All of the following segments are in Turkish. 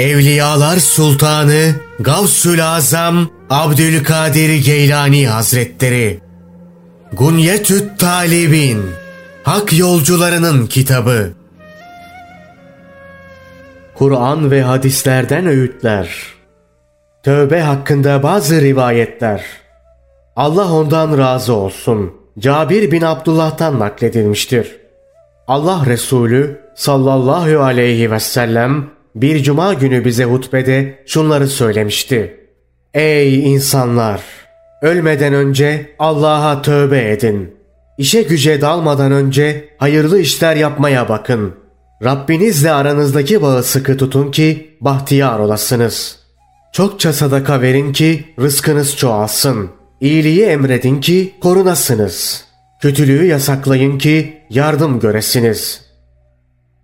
Evliyalar Sultanı Gavsül Azam Abdülkadir Geylani Hazretleri Gunyetüt Talibin Hak Yolcularının Kitabı Kur'an ve hadislerden öğütler Tövbe hakkında bazı rivayetler Allah ondan razı olsun. Cabir bin Abdullah'tan nakledilmiştir. Allah Resulü sallallahu aleyhi ve sellem bir cuma günü bize hutbede şunları söylemişti. Ey insanlar! Ölmeden önce Allah'a tövbe edin. İşe güce dalmadan önce hayırlı işler yapmaya bakın. Rabbinizle aranızdaki bağı sıkı tutun ki bahtiyar olasınız. Çokça sadaka verin ki rızkınız çoğalsın. İyiliği emredin ki korunasınız. Kötülüğü yasaklayın ki yardım göresiniz.''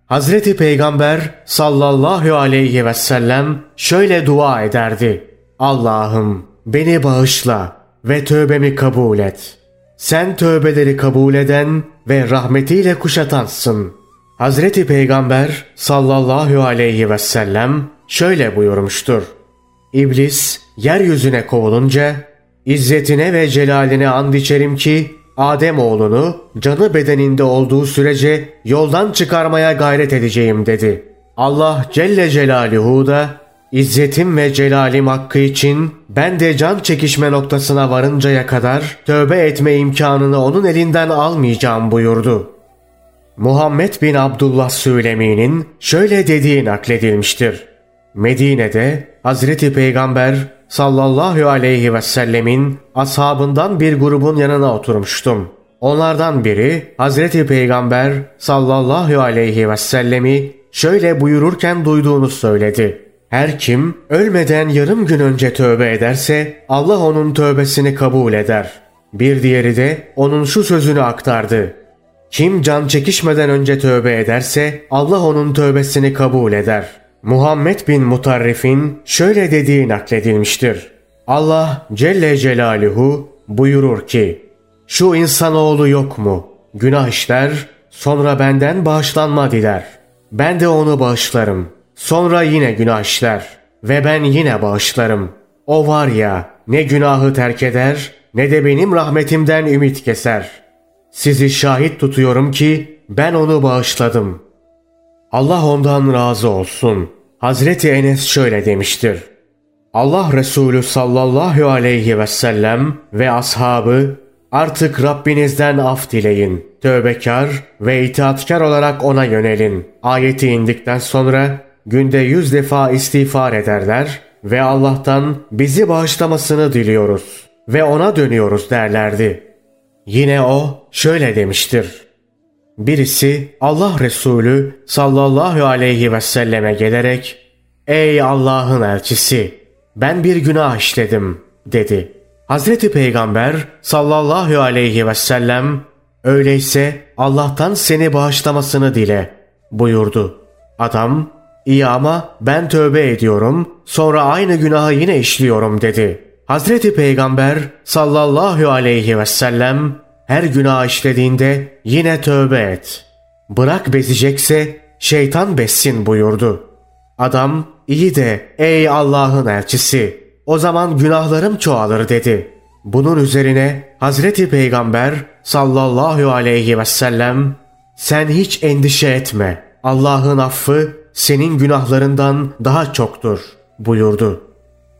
Hazreti Peygamber sallallahu aleyhi ve sellem şöyle dua ederdi. Allah'ım beni bağışla ve tövbemi kabul et. Sen tövbeleri kabul eden ve rahmetiyle kuşatansın. Hazreti Peygamber sallallahu aleyhi ve sellem şöyle buyurmuştur. İblis yeryüzüne kovulunca İzzetine ve celaline and içerim ki Adem oğlunu canı bedeninde olduğu sürece yoldan çıkarmaya gayret edeceğim dedi. Allah Celle Celaluhu da İzzetim ve celalim hakkı için ben de can çekişme noktasına varıncaya kadar tövbe etme imkanını onun elinden almayacağım buyurdu. Muhammed bin Abdullah Sülemi'nin şöyle dediği nakledilmiştir. Medine'de Hazreti Peygamber sallallahu aleyhi ve sellemin ashabından bir grubun yanına oturmuştum. Onlardan biri Hazreti Peygamber sallallahu aleyhi ve sellemi şöyle buyururken duyduğunu söyledi. Her kim ölmeden yarım gün önce tövbe ederse Allah onun tövbesini kabul eder. Bir diğeri de onun şu sözünü aktardı. Kim can çekişmeden önce tövbe ederse Allah onun tövbesini kabul eder.'' Muhammed bin Mutarrif'in şöyle dediği nakledilmiştir. Allah Celle Celaluhu buyurur ki, şu insanoğlu yok mu? Günah işler, sonra benden bağışlanma diler. Ben de onu bağışlarım. Sonra yine günah işler ve ben yine bağışlarım. O var ya ne günahı terk eder ne de benim rahmetimden ümit keser. Sizi şahit tutuyorum ki ben onu bağışladım. Allah ondan razı olsun.'' Hazreti Enes şöyle demiştir. Allah Resulü sallallahu aleyhi ve sellem ve ashabı artık Rabbinizden af dileyin. Tövbekar ve itaatkar olarak ona yönelin. Ayeti indikten sonra günde yüz defa istiğfar ederler ve Allah'tan bizi bağışlamasını diliyoruz ve ona dönüyoruz derlerdi. Yine o şöyle demiştir. Birisi Allah Resulü sallallahu aleyhi ve selleme gelerek ''Ey Allah'ın elçisi ben bir günah işledim.'' dedi. Hazreti Peygamber sallallahu aleyhi ve sellem ''Öyleyse Allah'tan seni bağışlamasını dile.'' buyurdu. Adam ''İyi ama ben tövbe ediyorum sonra aynı günahı yine işliyorum.'' dedi. Hazreti Peygamber sallallahu aleyhi ve sellem her günah işlediğinde yine tövbe et. Bırak bezecekse şeytan bessin buyurdu. Adam iyi de ey Allah'ın elçisi o zaman günahlarım çoğalır dedi. Bunun üzerine Hazreti Peygamber sallallahu aleyhi ve sellem sen hiç endişe etme Allah'ın affı senin günahlarından daha çoktur buyurdu.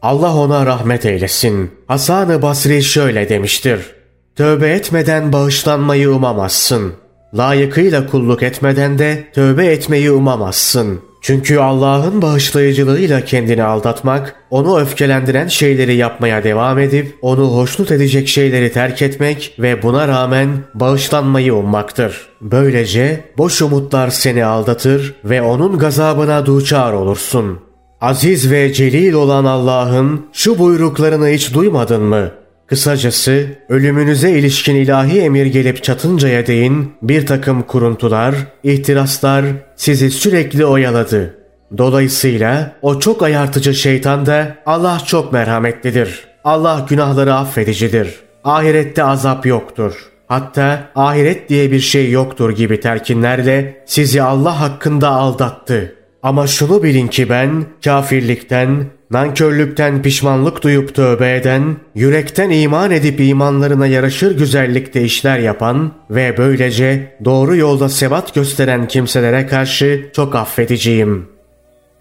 Allah ona rahmet eylesin. Hasan-ı Basri şöyle demiştir. Tövbe etmeden bağışlanmayı umamazsın. Layıkıyla kulluk etmeden de tövbe etmeyi umamazsın. Çünkü Allah'ın bağışlayıcılığıyla kendini aldatmak, onu öfkelendiren şeyleri yapmaya devam edip, onu hoşnut edecek şeyleri terk etmek ve buna rağmen bağışlanmayı ummaktır. Böylece boş umutlar seni aldatır ve onun gazabına duçar olursun. Aziz ve celil olan Allah'ın şu buyruklarını hiç duymadın mı? Kısacası ölümünüze ilişkin ilahi emir gelip çatıncaya değin bir takım kuruntular, ihtiraslar sizi sürekli oyaladı. Dolayısıyla o çok ayartıcı şeytan da Allah çok merhametlidir. Allah günahları affedicidir. Ahirette azap yoktur. Hatta ahiret diye bir şey yoktur gibi terkinlerle sizi Allah hakkında aldattı. Ama şunu bilin ki ben kafirlikten, nankörlükten pişmanlık duyup tövbe eden, yürekten iman edip imanlarına yaraşır güzellikte işler yapan ve böylece doğru yolda sebat gösteren kimselere karşı çok affediciyim.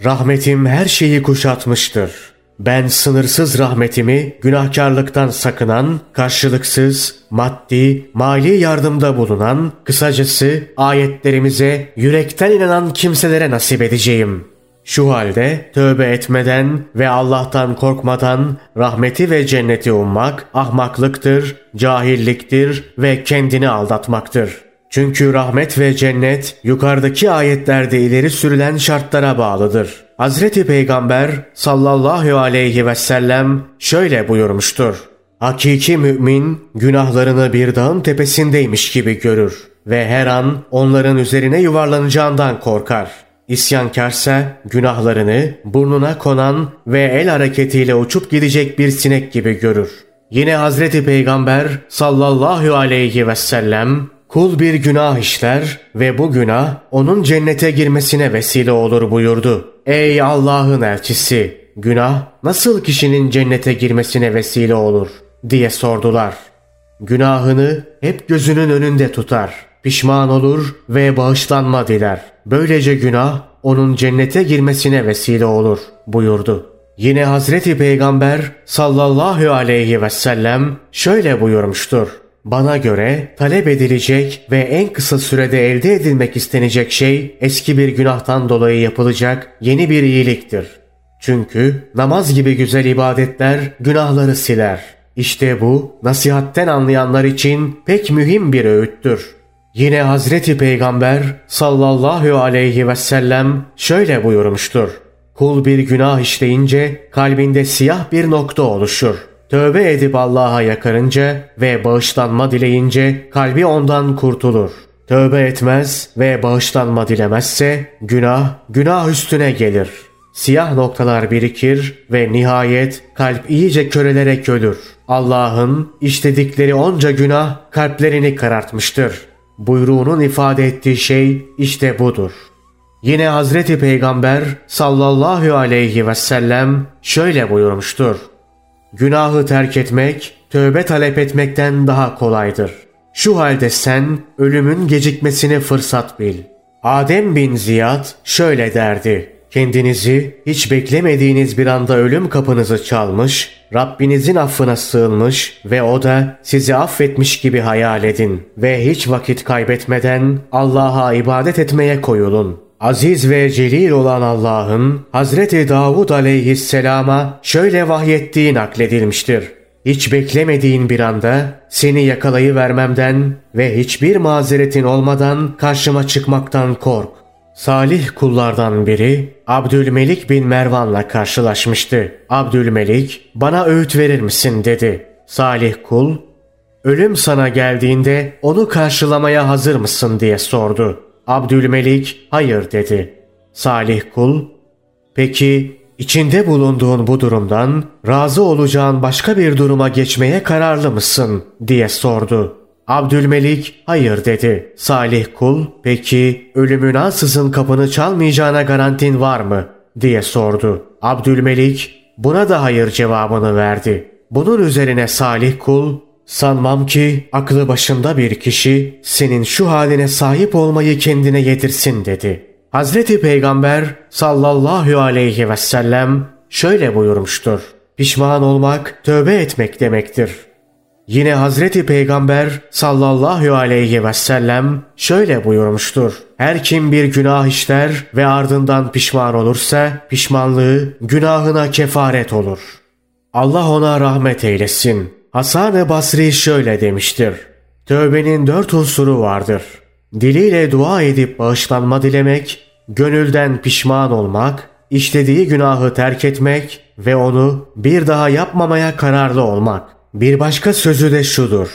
Rahmetim her şeyi kuşatmıştır.'' Ben sınırsız rahmetimi günahkarlıktan sakınan, karşılıksız, maddi, mali yardımda bulunan, kısacası ayetlerimize yürekten inanan kimselere nasip edeceğim. Şu halde tövbe etmeden ve Allah'tan korkmadan rahmeti ve cenneti ummak ahmaklıktır, cahilliktir ve kendini aldatmaktır. Çünkü rahmet ve cennet yukarıdaki ayetlerde ileri sürülen şartlara bağlıdır. Hazreti Peygamber sallallahu aleyhi ve sellem şöyle buyurmuştur. Hakiki mümin günahlarını bir dağın tepesindeymiş gibi görür ve her an onların üzerine yuvarlanacağından korkar. İsyankarsa günahlarını burnuna konan ve el hareketiyle uçup gidecek bir sinek gibi görür. Yine Hazreti Peygamber sallallahu aleyhi ve sellem Kul bir günah işler ve bu günah onun cennete girmesine vesile olur buyurdu. Ey Allah'ın elçisi! Günah nasıl kişinin cennete girmesine vesile olur diye sordular. Günahını hep gözünün önünde tutar. Pişman olur ve bağışlanma diler. Böylece günah onun cennete girmesine vesile olur buyurdu. Yine Hazreti Peygamber sallallahu aleyhi ve sellem şöyle buyurmuştur. Bana göre talep edilecek ve en kısa sürede elde edilmek istenecek şey eski bir günahtan dolayı yapılacak yeni bir iyiliktir. Çünkü namaz gibi güzel ibadetler günahları siler. İşte bu nasihatten anlayanlar için pek mühim bir öğüttür. Yine Hazreti Peygamber sallallahu aleyhi ve sellem şöyle buyurmuştur. Kul bir günah işleyince kalbinde siyah bir nokta oluşur.'' Tövbe edip Allah'a yakarınca ve bağışlanma dileyince kalbi ondan kurtulur. Tövbe etmez ve bağışlanma dilemezse günah günah üstüne gelir. Siyah noktalar birikir ve nihayet kalp iyice körelerek ölür. Allah'ın işledikleri onca günah kalplerini karartmıştır. Buyruğunun ifade ettiği şey işte budur. Yine Hazreti Peygamber sallallahu aleyhi ve sellem şöyle buyurmuştur. Günahı terk etmek, tövbe talep etmekten daha kolaydır. Şu halde sen ölümün gecikmesini fırsat bil. Adem bin Ziyad şöyle derdi. Kendinizi hiç beklemediğiniz bir anda ölüm kapınızı çalmış, Rabbinizin affına sığınmış ve o da sizi affetmiş gibi hayal edin ve hiç vakit kaybetmeden Allah'a ibadet etmeye koyulun. Aziz ve celil olan Allah'ın Hazreti Davud aleyhisselama şöyle vahyettiği nakledilmiştir. Hiç beklemediğin bir anda seni yakalayıvermemden ve hiçbir mazeretin olmadan karşıma çıkmaktan kork. Salih kullardan biri Abdülmelik bin Mervan'la karşılaşmıştı. Abdülmelik bana öğüt verir misin dedi. Salih kul ölüm sana geldiğinde onu karşılamaya hazır mısın diye sordu. Abdülmelik hayır dedi. Salih kul, peki içinde bulunduğun bu durumdan razı olacağın başka bir duruma geçmeye kararlı mısın diye sordu. Abdülmelik hayır dedi. Salih kul peki ölümün ansızın kapını çalmayacağına garantin var mı diye sordu. Abdülmelik buna da hayır cevabını verdi. Bunun üzerine Salih kul Sanmam ki aklı başında bir kişi senin şu haline sahip olmayı kendine yedirsin dedi. Hazreti Peygamber sallallahu aleyhi ve sellem şöyle buyurmuştur. Pişman olmak tövbe etmek demektir. Yine Hazreti Peygamber sallallahu aleyhi ve sellem şöyle buyurmuştur. Her kim bir günah işler ve ardından pişman olursa pişmanlığı günahına kefaret olur. Allah ona rahmet eylesin. Hasan-ı Basri şöyle demiştir. Tövbenin dört unsuru vardır. Diliyle dua edip bağışlanma dilemek, gönülden pişman olmak, işlediği günahı terk etmek ve onu bir daha yapmamaya kararlı olmak. Bir başka sözü de şudur.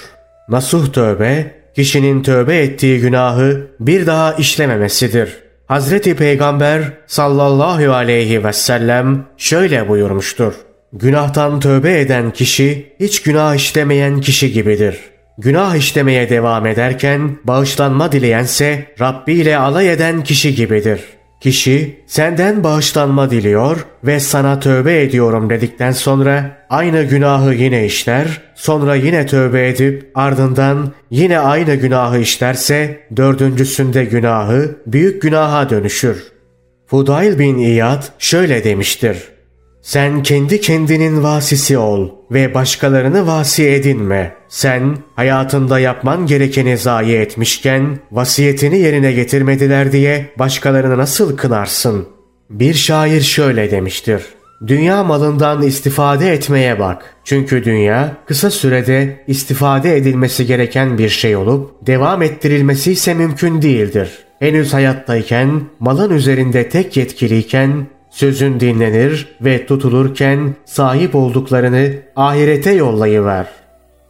Nasuh tövbe, kişinin tövbe ettiği günahı bir daha işlememesidir. Hazreti Peygamber sallallahu aleyhi ve sellem şöyle buyurmuştur. Günahtan tövbe eden kişi hiç günah işlemeyen kişi gibidir. Günah işlemeye devam ederken bağışlanma dileyense Rabbi ile alay eden kişi gibidir. Kişi senden bağışlanma diliyor ve sana tövbe ediyorum dedikten sonra aynı günahı yine işler, sonra yine tövbe edip ardından yine aynı günahı işlerse dördüncüsünde günahı büyük günaha dönüşür. Fudayl bin İyad şöyle demiştir. Sen kendi kendinin vasisi ol ve başkalarını vasi edinme. Sen hayatında yapman gerekeni zayi etmişken vasiyetini yerine getirmediler diye başkalarını nasıl kınarsın? Bir şair şöyle demiştir. Dünya malından istifade etmeye bak. Çünkü dünya kısa sürede istifade edilmesi gereken bir şey olup devam ettirilmesi ise mümkün değildir. Henüz hayattayken, malın üzerinde tek yetkiliyken Sözün dinlenir ve tutulurken sahip olduklarını ahirete yollayıver.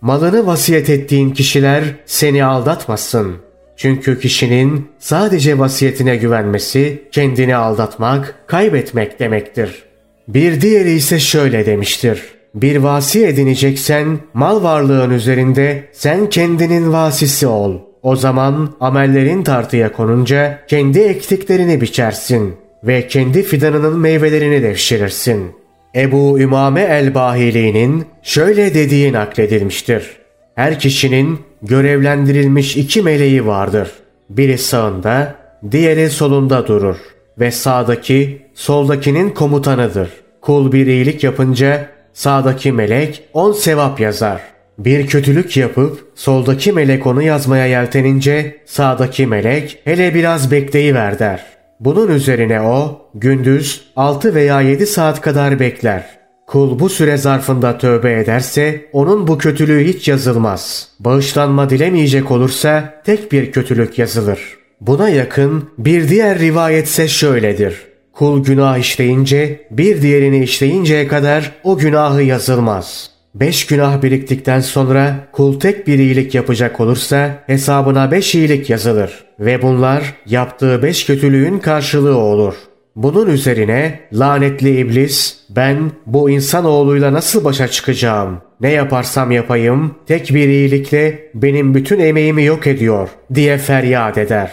Malını vasiyet ettiğin kişiler seni aldatmasın. Çünkü kişinin sadece vasiyetine güvenmesi kendini aldatmak, kaybetmek demektir. Bir diğeri ise şöyle demiştir. Bir vasi edineceksen mal varlığın üzerinde sen kendinin vasisi ol. O zaman amellerin tartıya konunca kendi ektiklerini biçersin ve kendi fidanının meyvelerini devşirirsin. Ebu Ümame el-Bahili'nin şöyle dediği nakledilmiştir. Her kişinin görevlendirilmiş iki meleği vardır. Biri sağında, diğeri solunda durur ve sağdaki soldakinin komutanıdır. Kul bir iyilik yapınca sağdaki melek on sevap yazar. Bir kötülük yapıp soldaki melek onu yazmaya yeltenince sağdaki melek hele biraz bekleyiver der. Bunun üzerine o gündüz 6 veya 7 saat kadar bekler. Kul bu süre zarfında tövbe ederse onun bu kötülüğü hiç yazılmaz. Bağışlanma dilemeyecek olursa tek bir kötülük yazılır. Buna yakın bir diğer rivayetse şöyledir. Kul günah işleyince bir diğerini işleyinceye kadar o günahı yazılmaz. Beş günah biriktikten sonra kul tek bir iyilik yapacak olursa hesabına beş iyilik yazılır ve bunlar yaptığı beş kötülüğün karşılığı olur. Bunun üzerine lanetli iblis ben bu insanoğluyla nasıl başa çıkacağım? Ne yaparsam yapayım tek bir iyilikle benim bütün emeğimi yok ediyor diye feryat eder.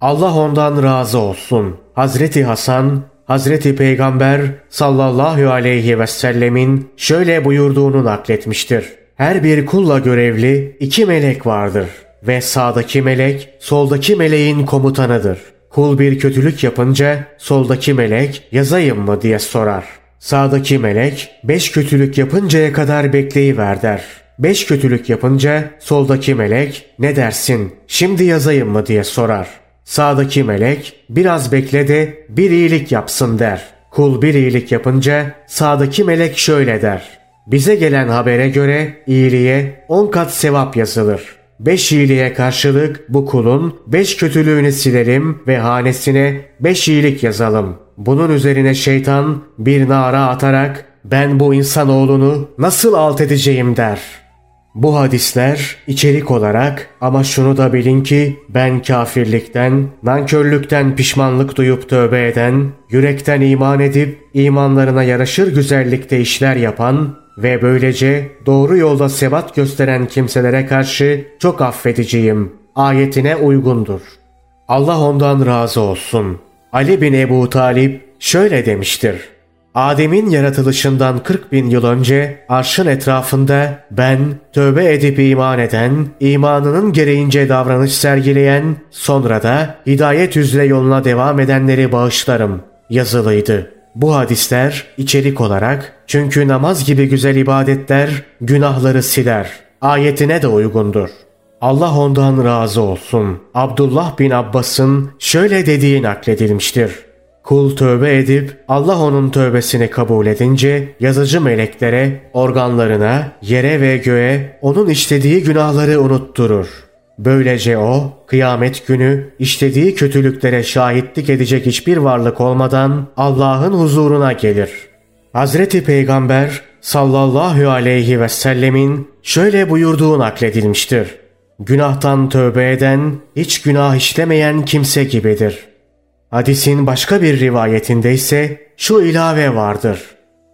Allah ondan razı olsun. Hazreti Hasan Hazreti Peygamber sallallahu aleyhi ve sellemin şöyle buyurduğunu nakletmiştir. Her bir kulla görevli iki melek vardır ve sağdaki melek soldaki meleğin komutanıdır. Kul bir kötülük yapınca soldaki melek yazayım mı diye sorar. Sağdaki melek beş kötülük yapıncaya kadar bekleyiver der. Beş kötülük yapınca soldaki melek ne dersin şimdi yazayım mı diye sorar. Sağdaki melek biraz bekle de bir iyilik yapsın der. Kul bir iyilik yapınca sağdaki melek şöyle der. Bize gelen habere göre iyiliğe on kat sevap yazılır. Beş iyiliğe karşılık bu kulun beş kötülüğünü silelim ve hanesine beş iyilik yazalım. Bunun üzerine şeytan bir nara atarak ben bu insanoğlunu nasıl alt edeceğim der.'' Bu hadisler içerik olarak ama şunu da bilin ki ben kafirlikten, nankörlükten pişmanlık duyup tövbe eden, yürekten iman edip imanlarına yaraşır güzellikte işler yapan ve böylece doğru yolda sebat gösteren kimselere karşı çok affediciyim. Ayetine uygundur. Allah ondan razı olsun. Ali bin Ebu Talip şöyle demiştir. Adem'in yaratılışından 40 bin yıl önce arşın etrafında ben tövbe edip iman eden, imanının gereğince davranış sergileyen, sonra da hidayet üzere yoluna devam edenleri bağışlarım yazılıydı. Bu hadisler içerik olarak çünkü namaz gibi güzel ibadetler günahları siler. Ayetine de uygundur. Allah ondan razı olsun. Abdullah bin Abbas'ın şöyle dediği nakledilmiştir. Kul tövbe edip Allah onun tövbesini kabul edince yazıcı meleklere, organlarına, yere ve göğe onun işlediği günahları unutturur. Böylece o kıyamet günü işlediği kötülüklere şahitlik edecek hiçbir varlık olmadan Allah'ın huzuruna gelir. Hazreti Peygamber sallallahu aleyhi ve sellemin şöyle buyurduğu nakledilmiştir. Günahtan tövbe eden, hiç günah işlemeyen kimse gibidir.'' Hadisin başka bir rivayetinde ise şu ilave vardır.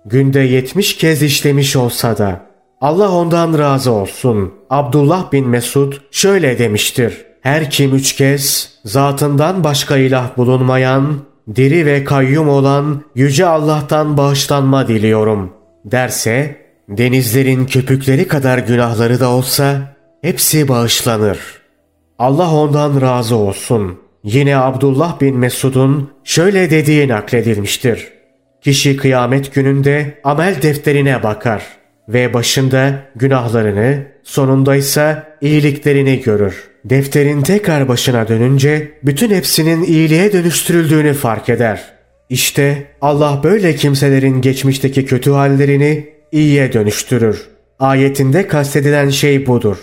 Günde yetmiş kez işlemiş olsa da Allah ondan razı olsun. Abdullah bin Mesud şöyle demiştir. Her kim üç kez zatından başka ilah bulunmayan diri ve kayyum olan Yüce Allah'tan bağışlanma diliyorum derse, denizlerin köpükleri kadar günahları da olsa hepsi bağışlanır. Allah ondan razı olsun. Yine Abdullah bin Mesud'un şöyle dediği nakledilmiştir. Kişi kıyamet gününde amel defterine bakar ve başında günahlarını, sonunda ise iyiliklerini görür. Defterin tekrar başına dönünce bütün hepsinin iyiliğe dönüştürüldüğünü fark eder. İşte Allah böyle kimselerin geçmişteki kötü hallerini iyiye dönüştürür. Ayetinde kastedilen şey budur.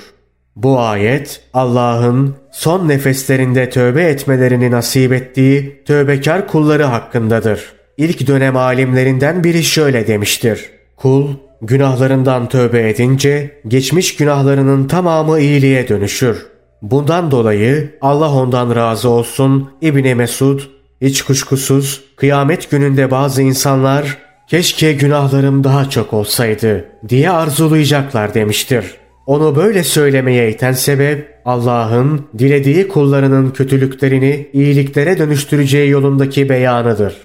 Bu ayet Allah'ın son nefeslerinde tövbe etmelerini nasip ettiği tövbekar kulları hakkındadır. İlk dönem alimlerinden biri şöyle demiştir. Kul günahlarından tövbe edince geçmiş günahlarının tamamı iyiliğe dönüşür. Bundan dolayı Allah ondan razı olsun İbni Mesud hiç kuşkusuz kıyamet gününde bazı insanlar keşke günahlarım daha çok olsaydı diye arzulayacaklar demiştir. Onu böyle söylemeye iten sebep Allah'ın dilediği kullarının kötülüklerini iyiliklere dönüştüreceği yolundaki beyanıdır.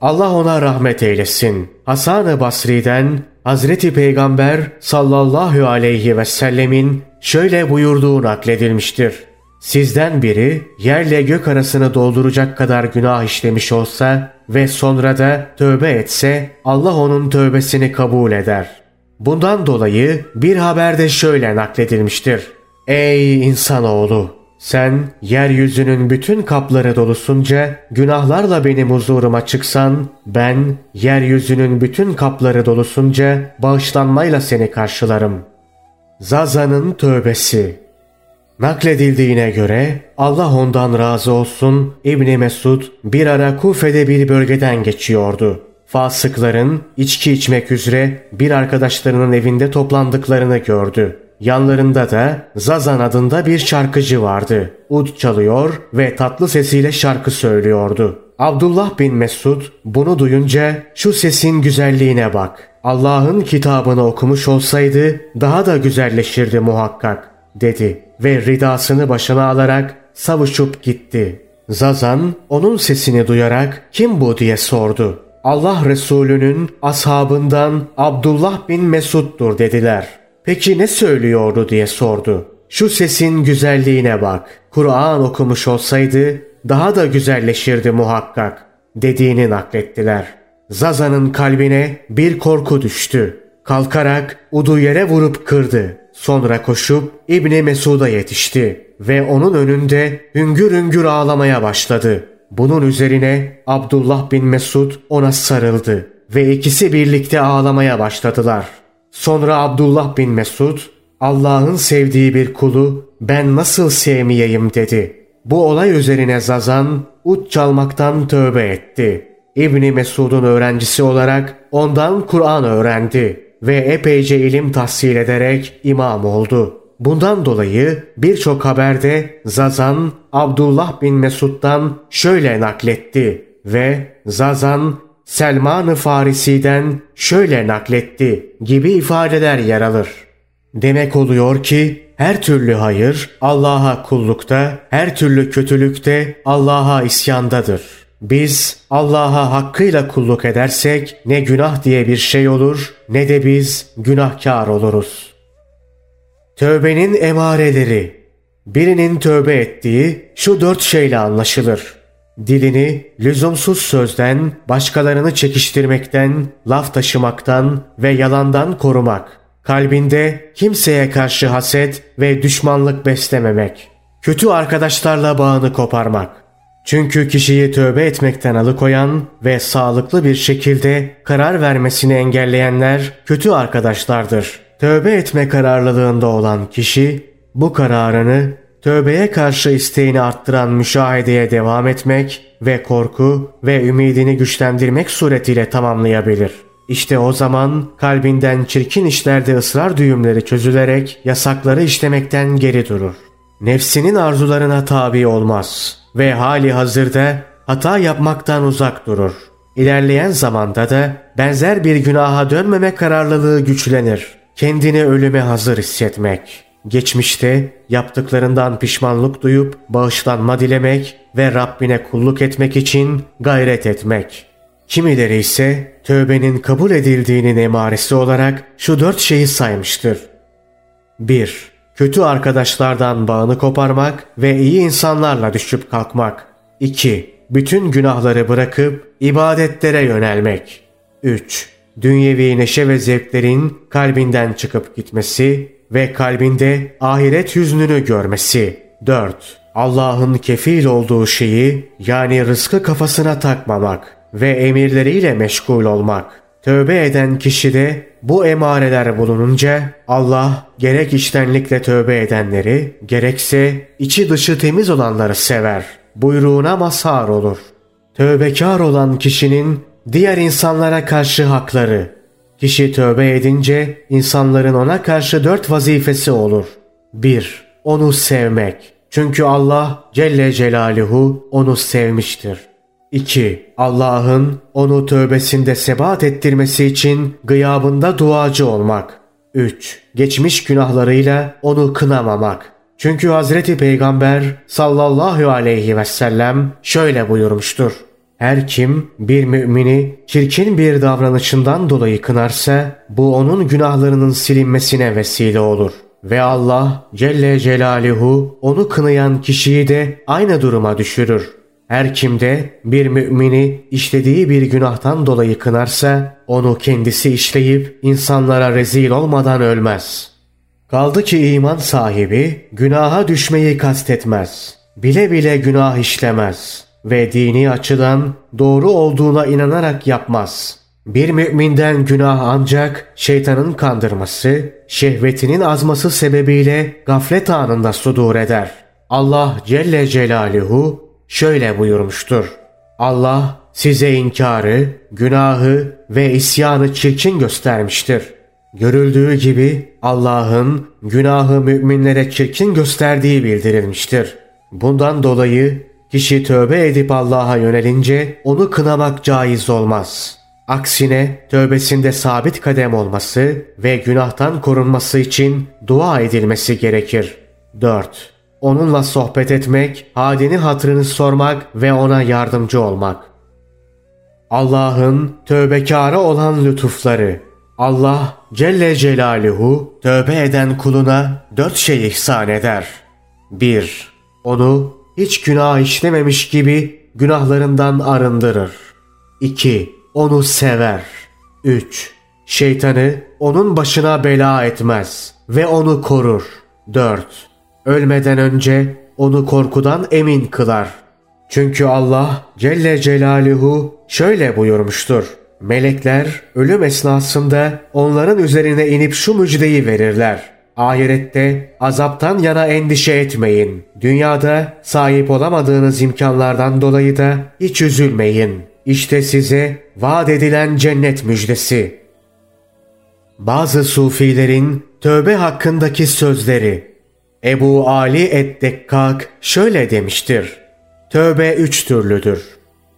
Allah ona rahmet eylesin. Hasan-ı Basri'den Hazreti Peygamber sallallahu aleyhi ve sellemin şöyle buyurduğu nakledilmiştir. Sizden biri yerle gök arasını dolduracak kadar günah işlemiş olsa ve sonra da tövbe etse Allah onun tövbesini kabul eder. Bundan dolayı bir haberde şöyle nakledilmiştir. Ey insanoğlu! Sen yeryüzünün bütün kapları dolusunca günahlarla benim huzuruma çıksan, ben yeryüzünün bütün kapları dolusunca bağışlanmayla seni karşılarım. Zaza'nın tövbesi Nakledildiğine göre Allah ondan razı olsun İbni Mesud bir ara Kufe'de bir bölgeden geçiyordu. Fasıkların içki içmek üzere bir arkadaşlarının evinde toplandıklarını gördü. Yanlarında da Zazan adında bir şarkıcı vardı. Ud çalıyor ve tatlı sesiyle şarkı söylüyordu. Abdullah bin Mesud bunu duyunca şu sesin güzelliğine bak. Allah'ın kitabını okumuş olsaydı daha da güzelleşirdi muhakkak dedi ve ridasını başına alarak savuşup gitti. Zazan onun sesini duyarak kim bu diye sordu. Allah Resulü'nün ashabından Abdullah bin Mesud'dur dediler. Peki ne söylüyordu diye sordu. Şu sesin güzelliğine bak. Kur'an okumuş olsaydı daha da güzelleşirdi muhakkak dediğini naklettiler. Zaza'nın kalbine bir korku düştü. Kalkarak udu yere vurup kırdı. Sonra koşup İbni Mesud'a yetişti ve onun önünde hüngür hüngür ağlamaya başladı. Bunun üzerine Abdullah bin Mesud ona sarıldı ve ikisi birlikte ağlamaya başladılar. Sonra Abdullah bin Mesud Allah'ın sevdiği bir kulu ben nasıl sevmeyeyim dedi. Bu olay üzerine Zazan ut çalmaktan tövbe etti. İbni Mesud'un öğrencisi olarak ondan Kur'an öğrendi ve epeyce ilim tahsil ederek imam oldu. Bundan dolayı birçok haberde Zazan Abdullah bin Mesud'dan şöyle nakletti ve Zazan Selman-ı Farisi'den şöyle nakletti gibi ifadeler yer alır. Demek oluyor ki her türlü hayır Allah'a kullukta, her türlü kötülükte Allah'a isyandadır. Biz Allah'a hakkıyla kulluk edersek ne günah diye bir şey olur ne de biz günahkar oluruz. Tövbenin emareleri Birinin tövbe ettiği şu dört şeyle anlaşılır. Dilini lüzumsuz sözden, başkalarını çekiştirmekten, laf taşımaktan ve yalandan korumak. Kalbinde kimseye karşı haset ve düşmanlık beslememek. Kötü arkadaşlarla bağını koparmak. Çünkü kişiyi tövbe etmekten alıkoyan ve sağlıklı bir şekilde karar vermesini engelleyenler kötü arkadaşlardır. Tövbe etme kararlılığında olan kişi bu kararını tövbeye karşı isteğini arttıran müşahedeye devam etmek ve korku ve ümidini güçlendirmek suretiyle tamamlayabilir. İşte o zaman kalbinden çirkin işlerde ısrar düğümleri çözülerek yasakları işlemekten geri durur. Nefsinin arzularına tabi olmaz ve hali hazırda hata yapmaktan uzak durur. İlerleyen zamanda da benzer bir günaha dönmeme kararlılığı güçlenir. Kendini ölüme hazır hissetmek. Geçmişte yaptıklarından pişmanlık duyup bağışlanma dilemek ve Rabbine kulluk etmek için gayret etmek. Kimileri ise tövbenin kabul edildiğinin emaresi olarak şu dört şeyi saymıştır. 1. Kötü arkadaşlardan bağını koparmak ve iyi insanlarla düşüp kalkmak. 2. Bütün günahları bırakıp ibadetlere yönelmek. 3. Dünyevi neşe ve zevklerin kalbinden çıkıp gitmesi ve kalbinde ahiret yüzünü görmesi. 4. Allah'ın kefil olduğu şeyi yani rızkı kafasına takmamak ve emirleriyle meşgul olmak. Tövbe eden kişide bu emareler bulununca Allah gerek içtenlikle tövbe edenleri gerekse içi dışı temiz olanları sever. Buyruğuna mazhar olur. Tövbekar olan kişinin diğer insanlara karşı hakları. Kişi tövbe edince insanların ona karşı dört vazifesi olur. 1. Onu sevmek. Çünkü Allah Celle Celaluhu onu sevmiştir. 2. Allah'ın onu tövbesinde sebat ettirmesi için gıyabında duacı olmak. 3. Geçmiş günahlarıyla onu kınamamak. Çünkü Hazreti Peygamber sallallahu aleyhi ve sellem şöyle buyurmuştur. Her kim bir mümini çirkin bir davranışından dolayı kınarsa bu onun günahlarının silinmesine vesile olur. Ve Allah Celle Celaluhu onu kınayan kişiyi de aynı duruma düşürür. Her kimde bir mümini işlediği bir günahtan dolayı kınarsa onu kendisi işleyip insanlara rezil olmadan ölmez. Kaldı ki iman sahibi günaha düşmeyi kastetmez. Bile bile günah işlemez ve dini açıdan doğru olduğuna inanarak yapmaz. Bir müminden günah ancak şeytanın kandırması, şehvetinin azması sebebiyle gaflet anında sudur eder. Allah Celle Celaluhu şöyle buyurmuştur. Allah size inkarı, günahı ve isyanı çirkin göstermiştir. Görüldüğü gibi Allah'ın günahı müminlere çirkin gösterdiği bildirilmiştir. Bundan dolayı kişi tövbe edip Allah'a yönelince onu kınamak caiz olmaz. Aksine tövbesinde sabit kadem olması ve günahtan korunması için dua edilmesi gerekir. 4. Onunla sohbet etmek, halini hatrını sormak ve ona yardımcı olmak. Allah'ın tövbekara olan lütufları. Allah Celle Celaluhu tövbe eden kuluna dört şey ihsan eder. 1. Onu hiç günah işlememiş gibi günahlarından arındırır. 2. Onu sever. 3. Şeytanı onun başına bela etmez ve onu korur. 4 ölmeden önce onu korkudan emin kılar. Çünkü Allah Celle Celaluhu şöyle buyurmuştur. Melekler ölüm esnasında onların üzerine inip şu müjdeyi verirler. Ahirette azaptan yana endişe etmeyin. Dünyada sahip olamadığınız imkanlardan dolayı da hiç üzülmeyin. İşte size vaat edilen cennet müjdesi. Bazı sufilerin tövbe hakkındaki sözleri Ebu Ali Eddekkak şöyle demiştir. Tövbe üç türlüdür.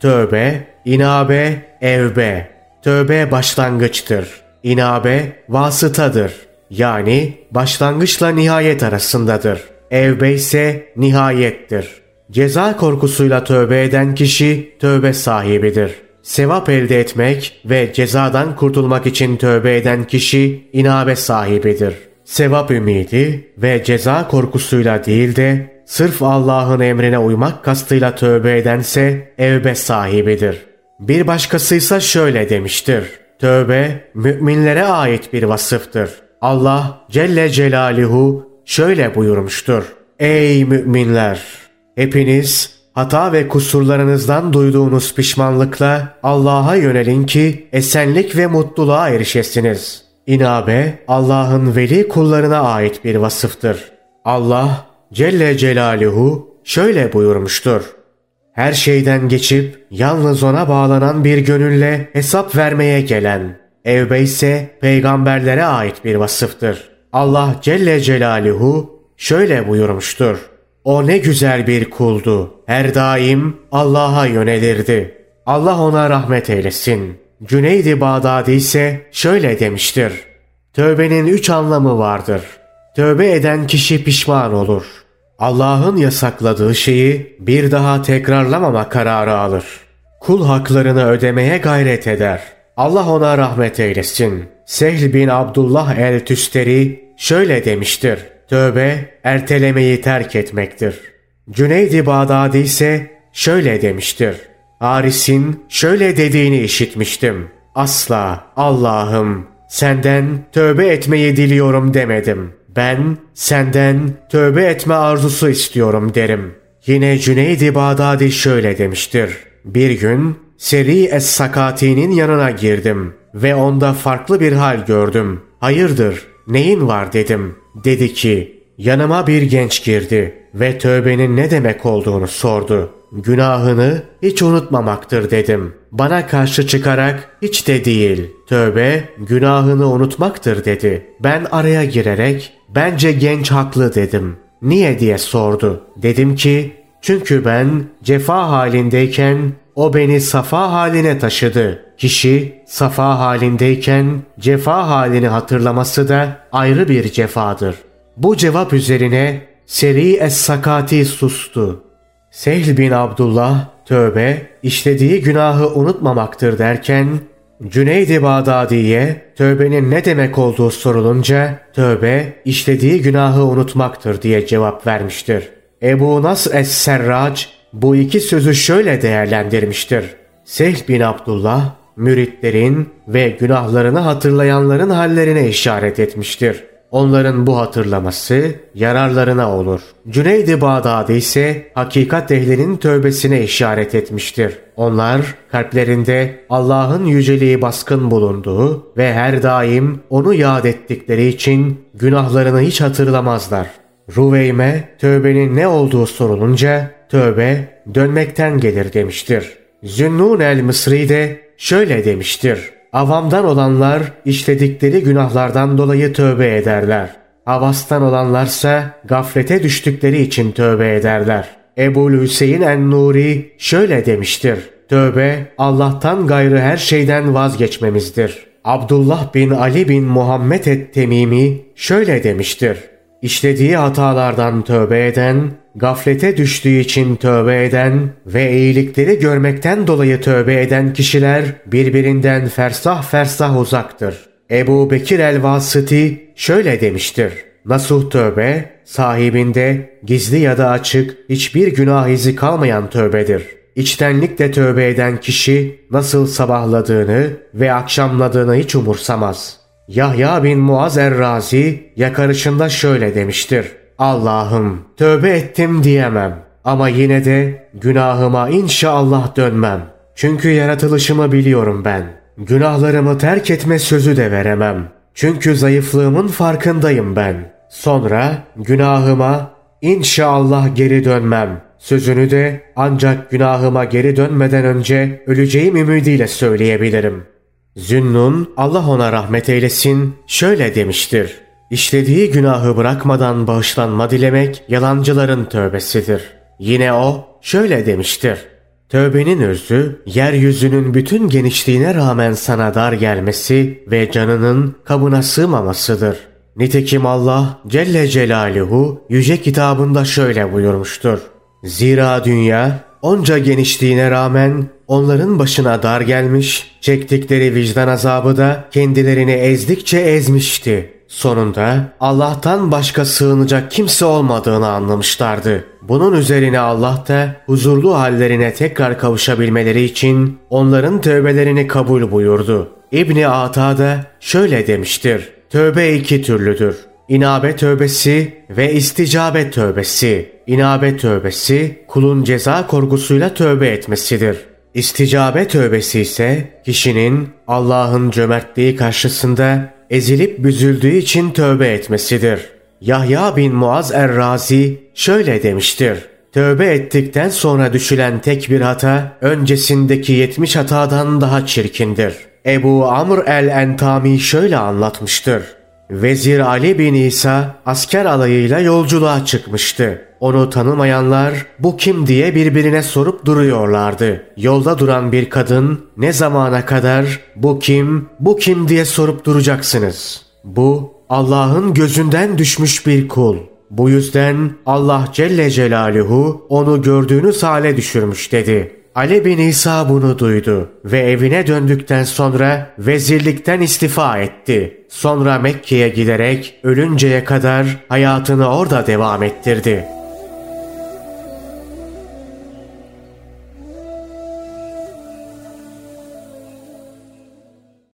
Tövbe, inabe, evbe. Tövbe başlangıçtır. İnabe vasıtadır. Yani başlangıçla nihayet arasındadır. Evbe ise nihayettir. Ceza korkusuyla tövbe eden kişi tövbe sahibidir. Sevap elde etmek ve cezadan kurtulmak için tövbe eden kişi inabe sahibidir.'' sevap ümidi ve ceza korkusuyla değil de sırf Allah'ın emrine uymak kastıyla tövbe edense evbe sahibidir. Bir başkası ise şöyle demiştir. Tövbe müminlere ait bir vasıftır. Allah Celle Celaluhu şöyle buyurmuştur. Ey müminler! Hepiniz hata ve kusurlarınızdan duyduğunuz pişmanlıkla Allah'a yönelin ki esenlik ve mutluluğa erişesiniz.'' İnabe Allah'ın veli kullarına ait bir vasıftır. Allah Celle Celaluhu şöyle buyurmuştur. Her şeyden geçip yalnız ona bağlanan bir gönülle hesap vermeye gelen. Evbe ise peygamberlere ait bir vasıftır. Allah Celle Celaluhu şöyle buyurmuştur. O ne güzel bir kuldu. Her daim Allah'a yönelirdi. Allah ona rahmet eylesin. Cüneydi Bağdadi ise şöyle demiştir. Tövbenin üç anlamı vardır. Tövbe eden kişi pişman olur. Allah'ın yasakladığı şeyi bir daha tekrarlamama kararı alır. Kul haklarını ödemeye gayret eder. Allah ona rahmet eylesin. Sehl bin Abdullah el-Tüsteri şöyle demiştir. Tövbe ertelemeyi terk etmektir. Cüneyd-i Bağdadi ise şöyle demiştir. Haris'in şöyle dediğini işitmiştim. Asla Allah'ım senden tövbe etmeyi diliyorum demedim. Ben senden tövbe etme arzusu istiyorum derim. Yine Cüneyd-i Bağdadi şöyle demiştir. Bir gün Seri Es-Sakati'nin yanına girdim ve onda farklı bir hal gördüm. Hayırdır, neyin var dedim. Dedi ki, yanıma bir genç girdi ve tövbenin ne demek olduğunu sordu. Günahını hiç unutmamaktır dedim. Bana karşı çıkarak hiç de değil. Tövbe günahını unutmaktır dedi. Ben araya girerek bence genç haklı dedim. Niye diye sordu. Dedim ki çünkü ben cefa halindeyken o beni safa haline taşıdı. Kişi safa halindeyken cefa halini hatırlaması da ayrı bir cefadır. Bu cevap üzerine Seri Es-Sakati sustu. Sehl bin Abdullah tövbe işlediği günahı unutmamaktır derken Cüneyd-i Bağdadi'ye tövbenin ne demek olduğu sorulunca tövbe işlediği günahı unutmaktır diye cevap vermiştir. Ebu Nas Es-Serrac bu iki sözü şöyle değerlendirmiştir. Sehl bin Abdullah müritlerin ve günahlarını hatırlayanların hallerine işaret etmiştir. Onların bu hatırlaması yararlarına olur. Cüneyd-i Bağdadi ise hakikat ehlinin tövbesine işaret etmiştir. Onlar kalplerinde Allah'ın yüceliği baskın bulunduğu ve her daim onu yad ettikleri için günahlarını hiç hatırlamazlar. Ruveyme tövbenin ne olduğu sorulunca tövbe dönmekten gelir demiştir. Zünnun el-Mısri de şöyle demiştir. Avamdan olanlar işledikleri günahlardan dolayı tövbe ederler. Havastan olanlarsa gaflete düştükleri için tövbe ederler. Ebu Hüseyin en-Nuri şöyle demiştir. Tövbe Allah'tan gayrı her şeyden vazgeçmemizdir. Abdullah bin Ali bin Muhammed et-Temimi şöyle demiştir. İşlediği hatalardan tövbe eden, gaflete düştüğü için tövbe eden ve iyilikleri görmekten dolayı tövbe eden kişiler birbirinden fersah fersah uzaktır. Ebu Bekir el-Vasıti şöyle demiştir. Nasuh tövbe, sahibinde gizli ya da açık hiçbir günah izi kalmayan tövbedir. İçtenlikle tövbe eden kişi nasıl sabahladığını ve akşamladığını hiç umursamaz.'' Yahya bin Muaz er-Razi yakarışında şöyle demiştir. Allah'ım tövbe ettim diyemem ama yine de günahıma inşallah dönmem. Çünkü yaratılışımı biliyorum ben. Günahlarımı terk etme sözü de veremem. Çünkü zayıflığımın farkındayım ben. Sonra günahıma inşallah geri dönmem. Sözünü de ancak günahıma geri dönmeden önce öleceğim ümidiyle söyleyebilirim. Zünnun Allah ona rahmet eylesin şöyle demiştir. İşlediği günahı bırakmadan bağışlanma dilemek yalancıların tövbesidir. Yine o şöyle demiştir. Tövbenin özü yeryüzünün bütün genişliğine rağmen sana dar gelmesi ve canının kabına sığmamasıdır. Nitekim Allah Celle Celaluhu yüce kitabında şöyle buyurmuştur. Zira dünya onca genişliğine rağmen onların başına dar gelmiş, çektikleri vicdan azabı da kendilerini ezdikçe ezmişti. Sonunda Allah'tan başka sığınacak kimse olmadığını anlamışlardı. Bunun üzerine Allah da huzurlu hallerine tekrar kavuşabilmeleri için onların tövbelerini kabul buyurdu. İbni Ata da şöyle demiştir. Tövbe iki türlüdür. İnabe tövbesi ve isticabe tövbesi. İnabe tövbesi kulun ceza korkusuyla tövbe etmesidir. İsticabe tövbesi ise kişinin Allah'ın cömertliği karşısında ezilip büzüldüğü için tövbe etmesidir. Yahya bin Muaz er-Razi şöyle demiştir. Tövbe ettikten sonra düşülen tek bir hata öncesindeki yetmiş hatadan daha çirkindir. Ebu Amr el-Entami şöyle anlatmıştır. Vezir Ali bin İsa asker alayıyla yolculuğa çıkmıştı. Onu tanımayanlar bu kim diye birbirine sorup duruyorlardı. Yolda duran bir kadın ne zamana kadar bu kim bu kim diye sorup duracaksınız. Bu Allah'ın gözünden düşmüş bir kul. Bu yüzden Allah Celle Celaluhu onu gördüğünüz hale düşürmüş dedi. Ali bin İsa bunu duydu ve evine döndükten sonra vezirlikten istifa etti. Sonra Mekke'ye giderek ölünceye kadar hayatını orada devam ettirdi.